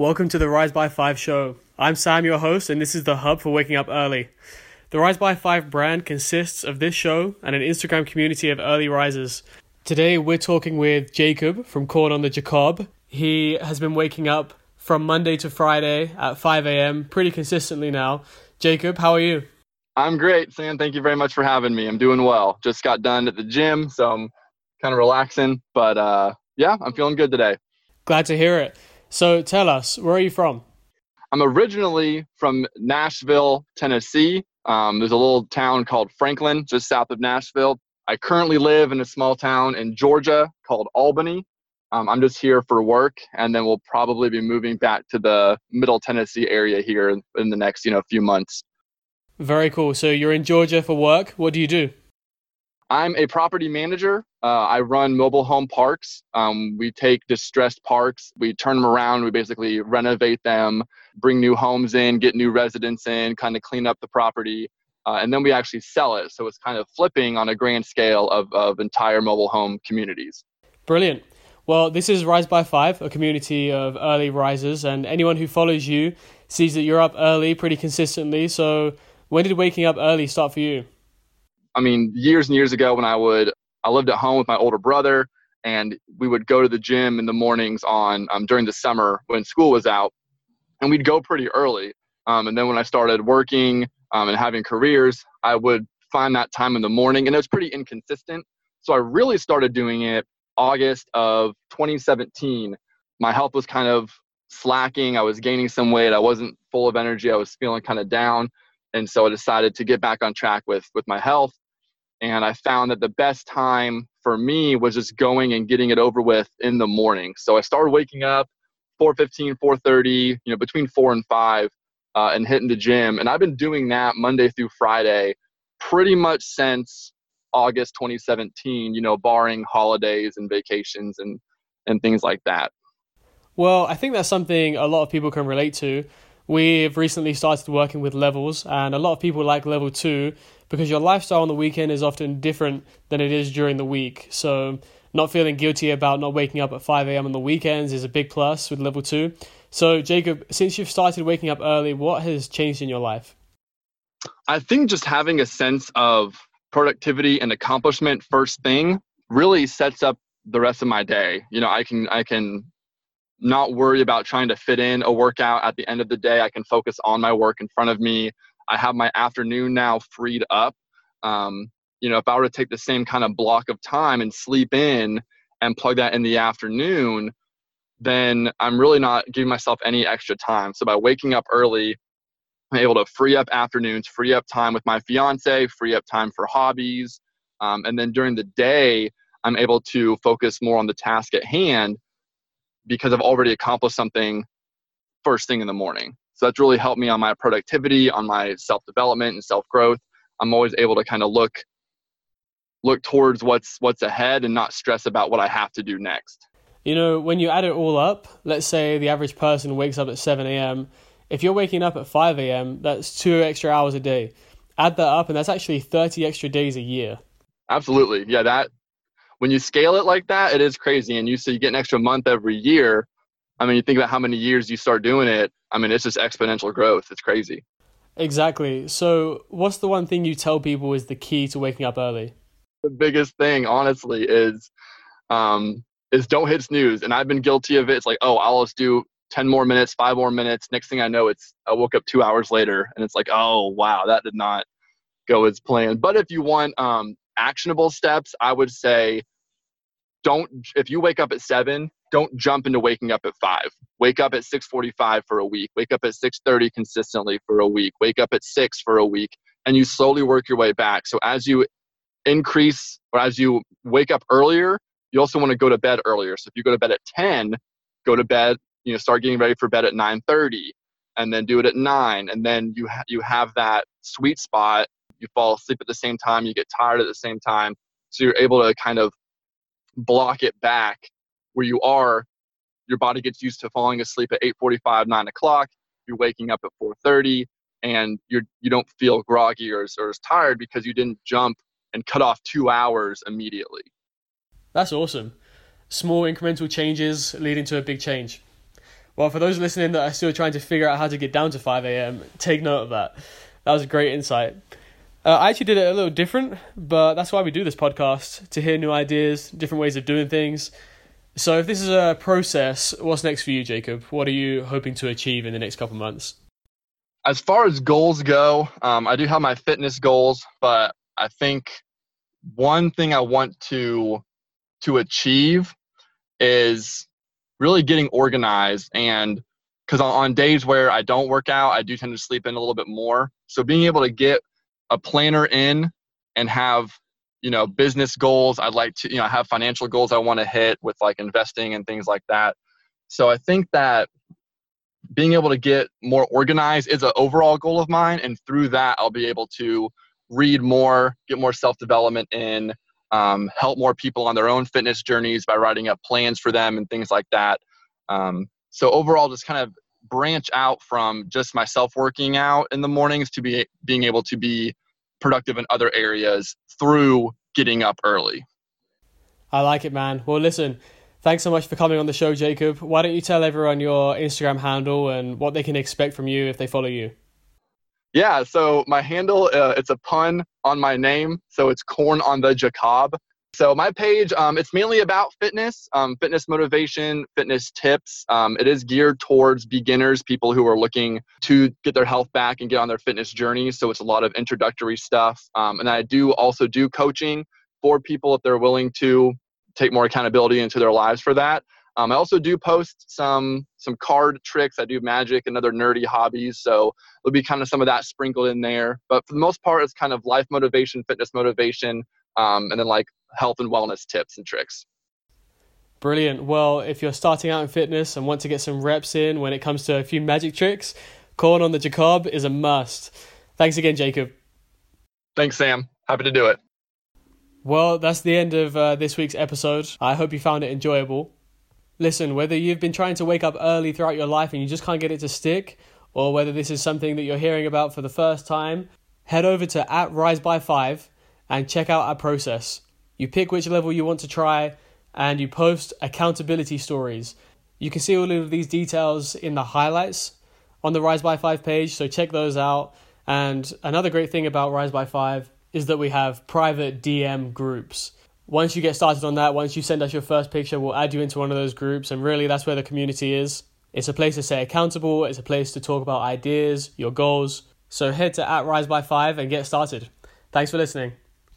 Welcome to the Rise by 5 show. I'm Sam, your host, and this is the hub for waking up early. The Rise by 5 brand consists of this show and an Instagram community of early risers. Today, we're talking with Jacob from Corn on the Jacob. He has been waking up from Monday to Friday at 5 a.m. pretty consistently now. Jacob, how are you? I'm great, Sam. Thank you very much for having me. I'm doing well. Just got done at the gym, so I'm kind of relaxing. But uh, yeah, I'm feeling good today. Glad to hear it. So tell us, where are you from? I'm originally from Nashville, Tennessee. Um, there's a little town called Franklin, just south of Nashville. I currently live in a small town in Georgia called Albany. Um, I'm just here for work, and then we'll probably be moving back to the Middle Tennessee area here in, the next, you know, few months. Very cool. So you're in Georgia for work. What do you do? I'm a property manager. Uh, I run mobile home parks. Um, we take distressed parks, we turn them around, we basically renovate them, bring new homes in, get new residents in, kind of clean up the property, uh, and then we actually sell it. So it's kind of flipping on a grand scale of, of entire mobile home communities. Brilliant. Well, this is Rise by Five, a community of early risers, and anyone who follows you sees that you're up early pretty consistently. So, when did waking up early start for you? I mean, years and years ago when I would, I lived at home with my older brother and we would go to the gym in the mornings on um, during the summer when school was out and we'd go pretty early. Um, and then when I started working um, and having careers, I would find that time in the morning and it was pretty inconsistent. So I really started doing it August of 2017. My health was kind of slacking. I was gaining some weight. I wasn't full of energy. I was feeling kind of down. And so I decided to get back on track with, with my health and I found that the best time for me was just going and getting it over with in the morning. So I started waking up 4:15, 4:30, you know, between 4 and 5 uh, and hitting the gym. And I've been doing that Monday through Friday pretty much since August 2017, you know, barring holidays and vacations and and things like that. Well, I think that's something a lot of people can relate to. We've recently started working with levels, and a lot of people like level two because your lifestyle on the weekend is often different than it is during the week. So, not feeling guilty about not waking up at 5 a.m. on the weekends is a big plus with level two. So, Jacob, since you've started waking up early, what has changed in your life? I think just having a sense of productivity and accomplishment first thing really sets up the rest of my day. You know, I can I can not worry about trying to fit in a workout at the end of the day. I can focus on my work in front of me. I have my afternoon now freed up. Um, you know, if I were to take the same kind of block of time and sleep in and plug that in the afternoon, then I'm really not giving myself any extra time. So by waking up early, I'm able to free up afternoons, free up time with my fiance, free up time for hobbies. Um, and then during the day, I'm able to focus more on the task at hand because I've already accomplished something first thing in the morning. So that's really helped me on my productivity, on my self development and self growth. I'm always able to kind of look look towards what's what's ahead and not stress about what I have to do next. You know, when you add it all up, let's say the average person wakes up at 7 a.m. If you're waking up at 5 a.m., that's two extra hours a day. Add that up, and that's actually 30 extra days a year. Absolutely. Yeah, that when you scale it like that, it is crazy. And you say you get an extra month every year. I mean, you think about how many years you start doing it. I mean, it's just exponential growth. It's crazy. Exactly. So, what's the one thing you tell people is the key to waking up early? The biggest thing, honestly, is um, is don't hit snooze. And I've been guilty of it. It's like, oh, I'll just do 10 more minutes, five more minutes. Next thing I know, it's I woke up two hours later, and it's like, oh wow, that did not go as planned. But if you want um, actionable steps, I would say don't if you wake up at 7, don't jump into waking up at 5. Wake up at 6:45 for a week. Wake up at 6:30 consistently for a week. Wake up at 6 for a week and you slowly work your way back. So as you increase or as you wake up earlier, you also want to go to bed earlier. So if you go to bed at 10, go to bed, you know, start getting ready for bed at 9:30 and then do it at 9 and then you ha- you have that sweet spot you fall asleep at the same time, you get tired at the same time. So you're able to kind of block it back where you are. Your body gets used to falling asleep at 8:45, 9 o'clock. You're waking up at 4:30, and you're you don't feel groggy or, or as tired because you didn't jump and cut off two hours immediately. That's awesome. Small incremental changes leading to a big change. Well, for those listening that are still trying to figure out how to get down to 5 a.m., take note of that. That was a great insight. Uh, I actually did it a little different, but that's why we do this podcast to hear new ideas, different ways of doing things. So, if this is a process, what's next for you, Jacob? What are you hoping to achieve in the next couple months? As far as goals go, um, I do have my fitness goals, but I think one thing I want to to achieve is really getting organized and because on, on days where I don't work out, I do tend to sleep in a little bit more. So being able to get a planner in and have you know business goals. I'd like to you know have financial goals i want to hit with like investing and things like that. So i think that being able to get more organized is an overall goal of mine and through that i'll be able to read more get more self-development in um, help more people on their own fitness journeys by writing up plans for them and things like that. Um, so overall just kind of branch out from just myself working out in the mornings to be being able to be productive in other areas through getting up early. I like it, man. Well, listen, thanks so much for coming on the show, Jacob. Why don't you tell everyone your Instagram handle and what they can expect from you if they follow you? Yeah, so my handle, uh, it's a pun on my name. So it's corn on the Jacob. So my page, um, it's mainly about fitness, um, fitness motivation, fitness tips. Um, it is geared towards beginners, people who are looking to get their health back and get on their fitness journey. So it's a lot of introductory stuff. Um, and I do also do coaching for people if they're willing to take more accountability into their lives for that. Um, I also do post some some card tricks. I do magic and other nerdy hobbies, so there'll be kind of some of that sprinkled in there. But for the most part, it's kind of life motivation, fitness motivation, um, and then like health and wellness tips and tricks. Brilliant. Well, if you're starting out in fitness and want to get some reps in when it comes to a few magic tricks, corn on the Jacob is a must. Thanks again, Jacob. Thanks, Sam. Happy to do it. Well, that's the end of uh, this week's episode. I hope you found it enjoyable. Listen, whether you've been trying to wake up early throughout your life and you just can't get it to stick, or whether this is something that you're hearing about for the first time, head over to at Rise by Five and check out our process. You pick which level you want to try and you post accountability stories. You can see all of these details in the highlights on the Rise by 5 page, so check those out. And another great thing about Rise by 5 is that we have private DM groups. Once you get started on that, once you send us your first picture, we'll add you into one of those groups, and really that's where the community is. It's a place to stay accountable, it's a place to talk about ideas, your goals. So head to at Rise by 5 and get started. Thanks for listening.